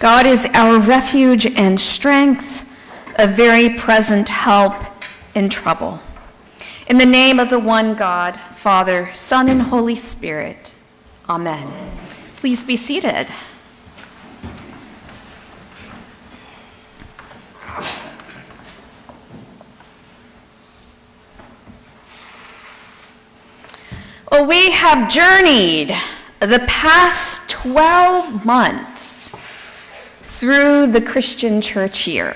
God is our refuge and strength, a very present help in trouble. In the name of the one God, Father, Son, and Holy Spirit, Amen. Please be seated. Well, we have journeyed the past 12 months through the Christian church year.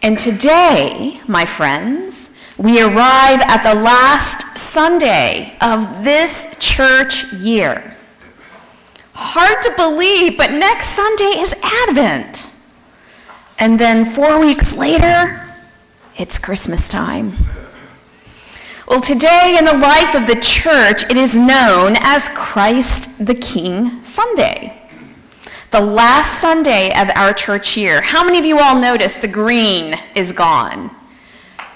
And today, my friends, we arrive at the last Sunday of this church year. Hard to believe, but next Sunday is Advent. And then four weeks later, it's Christmas time. Well, today in the life of the church, it is known as Christ the King Sunday. The last Sunday of our church year. How many of you all noticed the green is gone?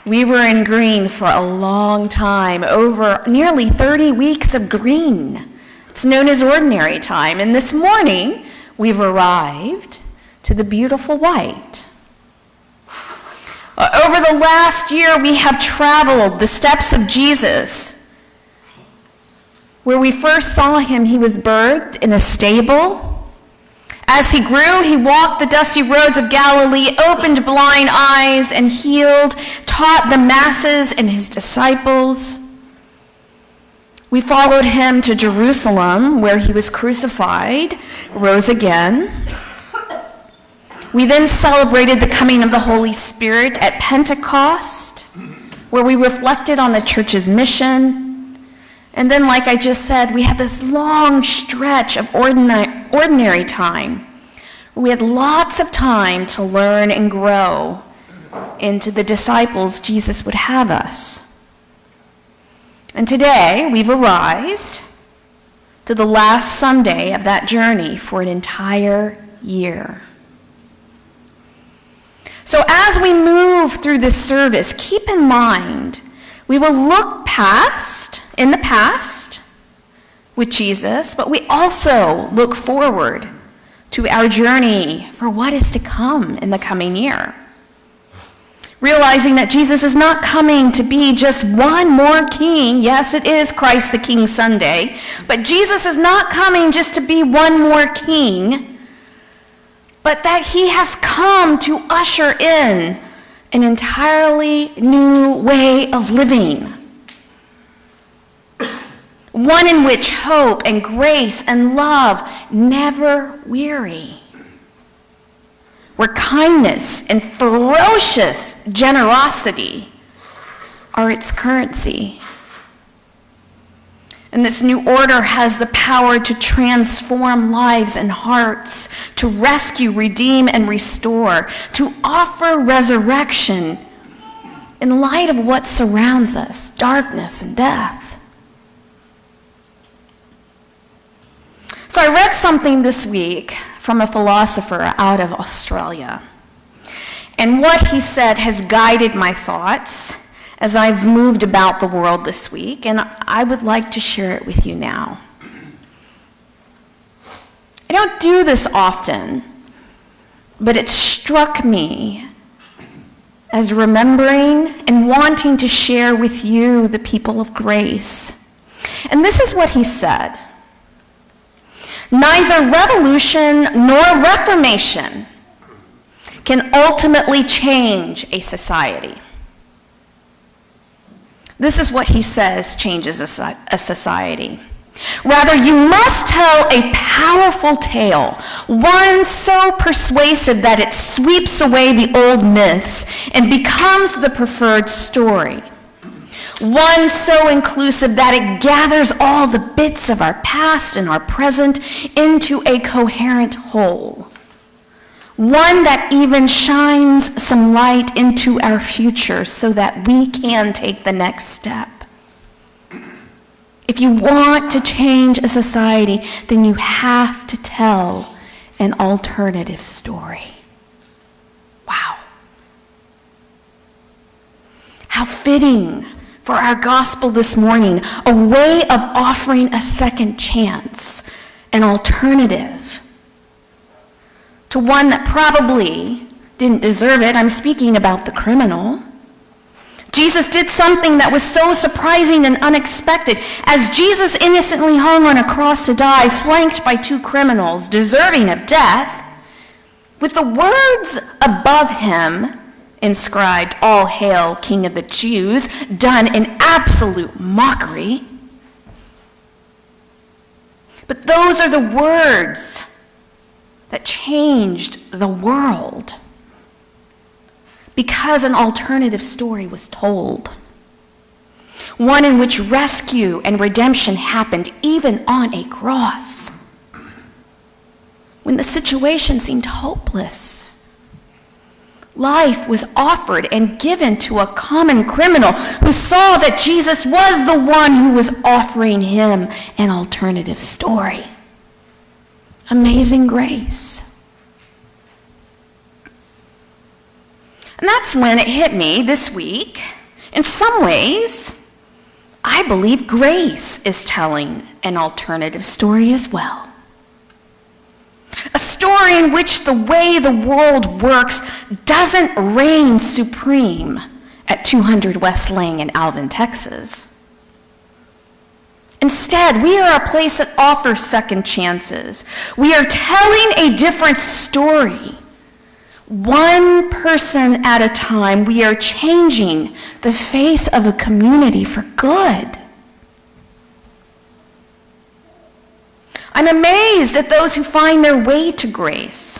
We were in green for a long time, over nearly 30 weeks of green. It's known as ordinary time. And this morning, we've arrived to the beautiful white. Uh, over the last year, we have traveled the steps of Jesus. Where we first saw him, he was birthed in a stable. As he grew, he walked the dusty roads of Galilee, opened blind eyes, and healed, taught the masses and his disciples. We followed him to Jerusalem, where he was crucified, rose again. We then celebrated the coming of the Holy Spirit at Pentecost, where we reflected on the church's mission. And then, like I just said, we had this long stretch of ordinary, ordinary time. We had lots of time to learn and grow into the disciples Jesus would have us. And today, we've arrived to the last Sunday of that journey for an entire year. So as we move through this service, keep in mind we will look past in the past with Jesus, but we also look forward to our journey for what is to come in the coming year. Realizing that Jesus is not coming to be just one more king. Yes, it is Christ the King Sunday, but Jesus is not coming just to be one more king but that he has come to usher in an entirely new way of living. One in which hope and grace and love never weary. Where kindness and ferocious generosity are its currency. And this new order has the power to transform lives and hearts, to rescue, redeem, and restore, to offer resurrection in light of what surrounds us darkness and death. So I read something this week from a philosopher out of Australia. And what he said has guided my thoughts as I've moved about the world this week, and I would like to share it with you now. I don't do this often, but it struck me as remembering and wanting to share with you, the people of grace. And this is what he said Neither revolution nor reformation can ultimately change a society. This is what he says changes a society. Rather, you must tell a powerful tale, one so persuasive that it sweeps away the old myths and becomes the preferred story. One so inclusive that it gathers all the bits of our past and our present into a coherent whole one that even shines some light into our future so that we can take the next step. If you want to change a society, then you have to tell an alternative story. Wow. How fitting for our gospel this morning, a way of offering a second chance, an alternative to one that probably didn't deserve it. I'm speaking about the criminal. Jesus did something that was so surprising and unexpected. As Jesus innocently hung on a cross to die, flanked by two criminals deserving of death, with the words above him inscribed, All hail, King of the Jews, done in absolute mockery. But those are the words that changed the world because an alternative story was told. One in which rescue and redemption happened even on a cross. When the situation seemed hopeless, life was offered and given to a common criminal who saw that Jesus was the one who was offering him an alternative story. Amazing grace. And that's when it hit me this week. In some ways, I believe grace is telling an alternative story as well. A story in which the way the world works doesn't reign supreme at 200 West Lang in Alvin, Texas. Instead, we are a place that offers second chances. We are telling a different story one person at a time, we are changing the face of a community for good. I'm amazed at those who find their way to grace.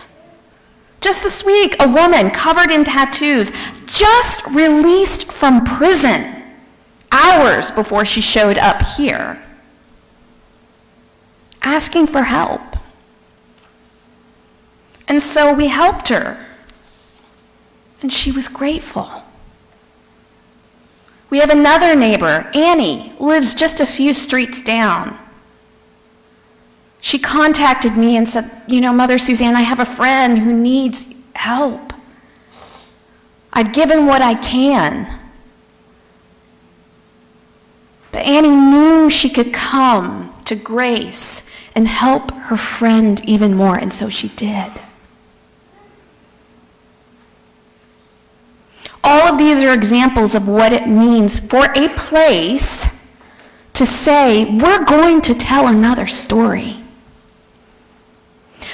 Just this week, a woman covered in tattoos, just released from prison hours before she showed up here, asking for help. And so we helped her and she was grateful. We have another neighbor, Annie, lives just a few streets down. She contacted me and said, You know, Mother Suzanne, I have a friend who needs help. I've given what I can. But Annie knew she could come to grace and help her friend even more, and so she did. All of these are examples of what it means for a place to say, we're going to tell another story.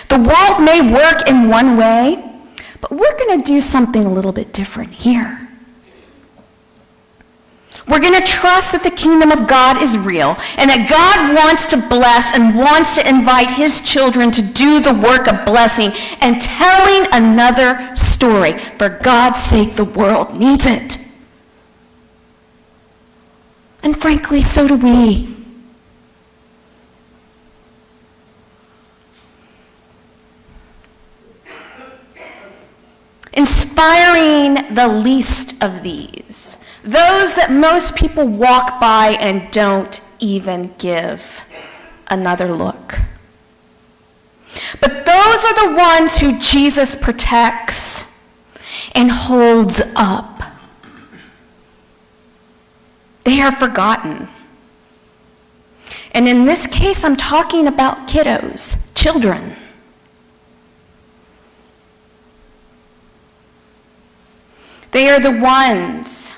The world may work in one way, but we're going to do something a little bit different here. We're going to trust that the kingdom of God is real and that God wants to bless and wants to invite his children to do the work of blessing and telling another story. For God's sake, the world needs it. And frankly, so do we. Inspiring the least of these those that most people walk by and don't even give another look. But those are the ones who Jesus protects and holds up. They are forgotten. And in this case, I'm talking about kiddos, children. They are the ones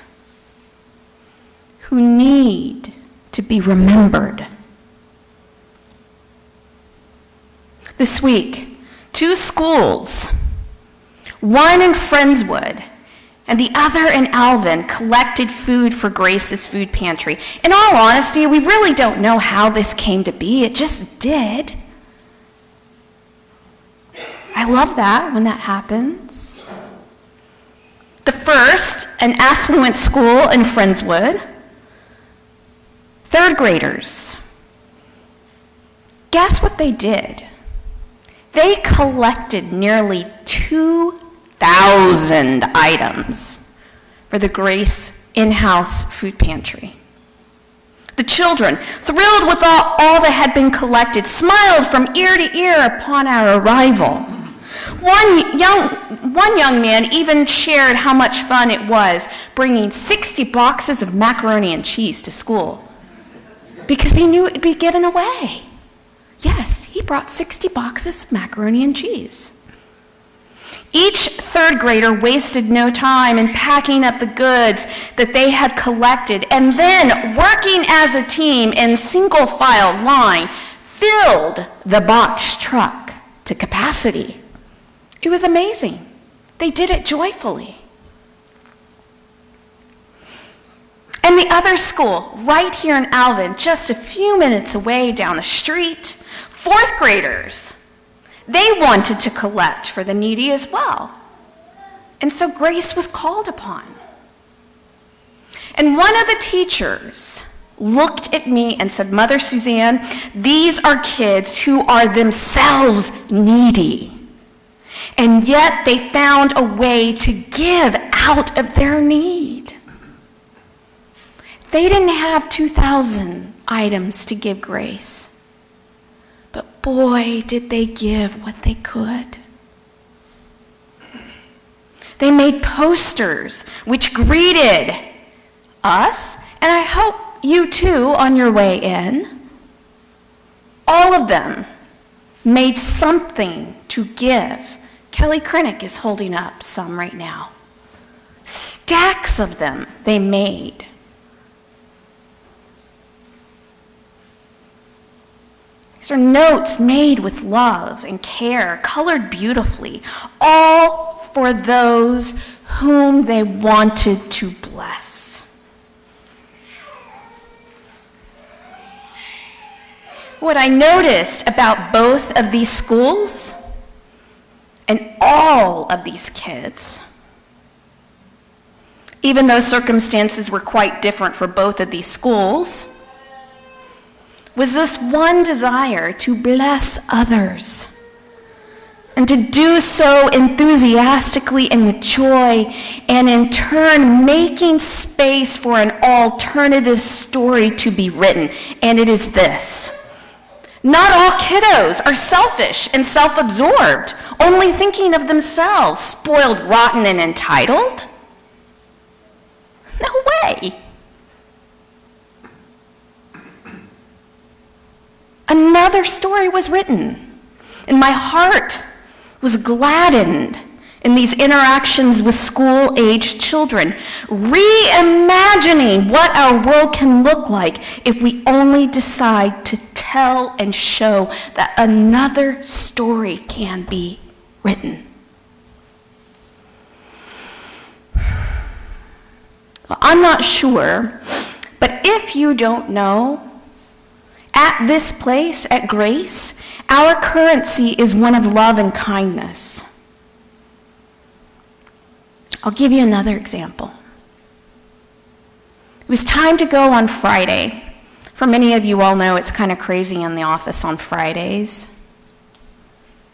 who need to be remembered. This week, two schools, one in Friendswood and the other in Alvin, collected food for Grace's food pantry. In all honesty, we really don't know how this came to be. It just did. I love that when that happens. The first, an affluent school in Friendswood, Third graders, guess what they did? They collected nearly 2,000 items for the Grace in house food pantry. The children, thrilled with all, all that had been collected, smiled from ear to ear upon our arrival. One young, one young man even shared how much fun it was bringing 60 boxes of macaroni and cheese to school because he knew it would be given away. Yes, he brought 60 boxes of macaroni and cheese. Each third grader wasted no time in packing up the goods that they had collected and then working as a team in single file line filled the box truck to capacity. It was amazing. They did it joyfully. And the other school, right here in Alvin, just a few minutes away down the street, fourth graders, they wanted to collect for the needy as well. And so grace was called upon. And one of the teachers looked at me and said, Mother Suzanne, these are kids who are themselves needy. And yet they found a way to give out of their need. They didn't have 2,000 items to give grace. But boy, did they give what they could. They made posters which greeted us, and I hope you too on your way in. All of them made something to give. Kelly Krennick is holding up some right now. Stacks of them they made. These are notes made with love and care, colored beautifully, all for those whom they wanted to bless. What I noticed about both of these schools and all of these kids, even though circumstances were quite different for both of these schools, was this one desire to bless others and to do so enthusiastically and with joy, and in turn making space for an alternative story to be written. And it is this Not all kiddos are selfish and self absorbed, only thinking of themselves, spoiled, rotten, and entitled. No way. Another story was written, and my heart was gladdened in these interactions with school aged children, reimagining what our world can look like if we only decide to tell and show that another story can be written. I'm not sure, but if you don't know, at this place, at Grace, our currency is one of love and kindness. I'll give you another example. It was time to go on Friday. For many of you all know it's kind of crazy in the office on Fridays.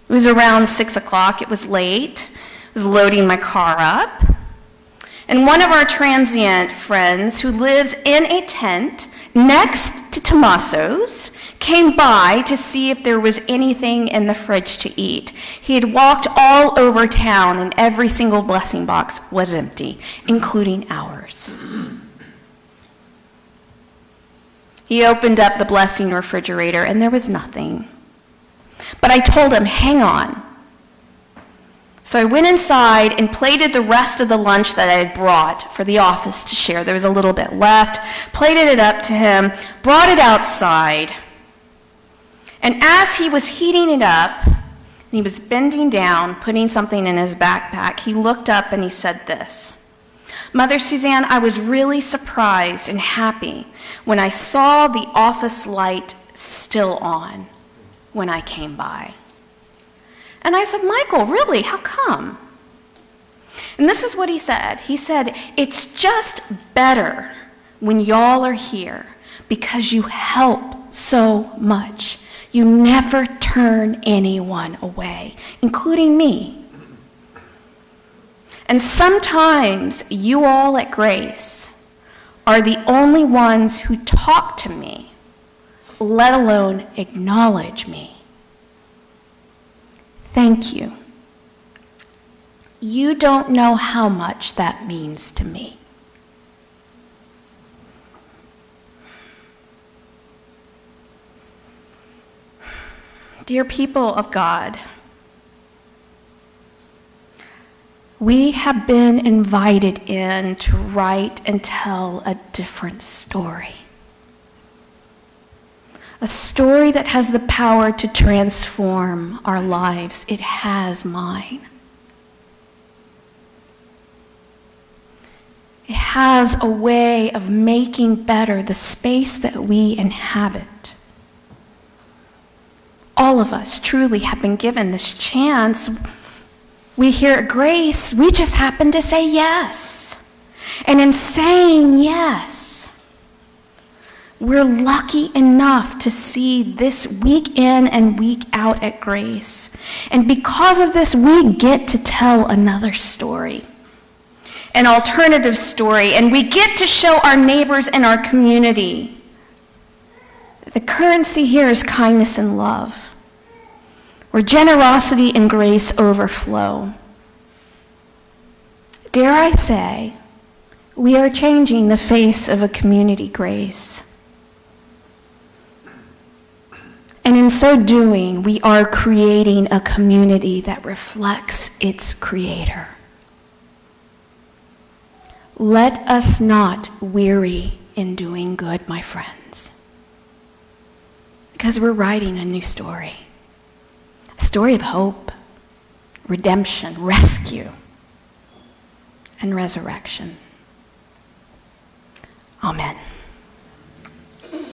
It was around 6 o'clock. It was late. I was loading my car up. And one of our transient friends who lives in a tent next to Tommaso's, came by to see if there was anything in the fridge to eat. He had walked all over town, and every single blessing box was empty, including ours. He opened up the blessing refrigerator, and there was nothing. But I told him, hang on. So I went inside and plated the rest of the lunch that I had brought for the office to share. There was a little bit left, plated it up to him, brought it outside. And as he was heating it up, and he was bending down, putting something in his backpack, he looked up and he said this Mother Suzanne, I was really surprised and happy when I saw the office light still on when I came by. And I said, Michael, really? How come? And this is what he said. He said, It's just better when y'all are here because you help so much. You never turn anyone away, including me. And sometimes you all at Grace are the only ones who talk to me, let alone acknowledge me. Thank you. You don't know how much that means to me. Dear people of God, we have been invited in to write and tell a different story. A story that has the power to transform our lives. It has mine. It has a way of making better the space that we inhabit. All of us truly have been given this chance. We hear grace, we just happen to say yes. And in saying yes, we're lucky enough to see this week in and week out at Grace. And because of this, we get to tell another story, an alternative story, and we get to show our neighbors and our community. The currency here is kindness and love, where generosity and grace overflow. Dare I say, we are changing the face of a community grace. And in so doing, we are creating a community that reflects its creator. Let us not weary in doing good, my friends, because we're writing a new story a story of hope, redemption, rescue, and resurrection. Amen.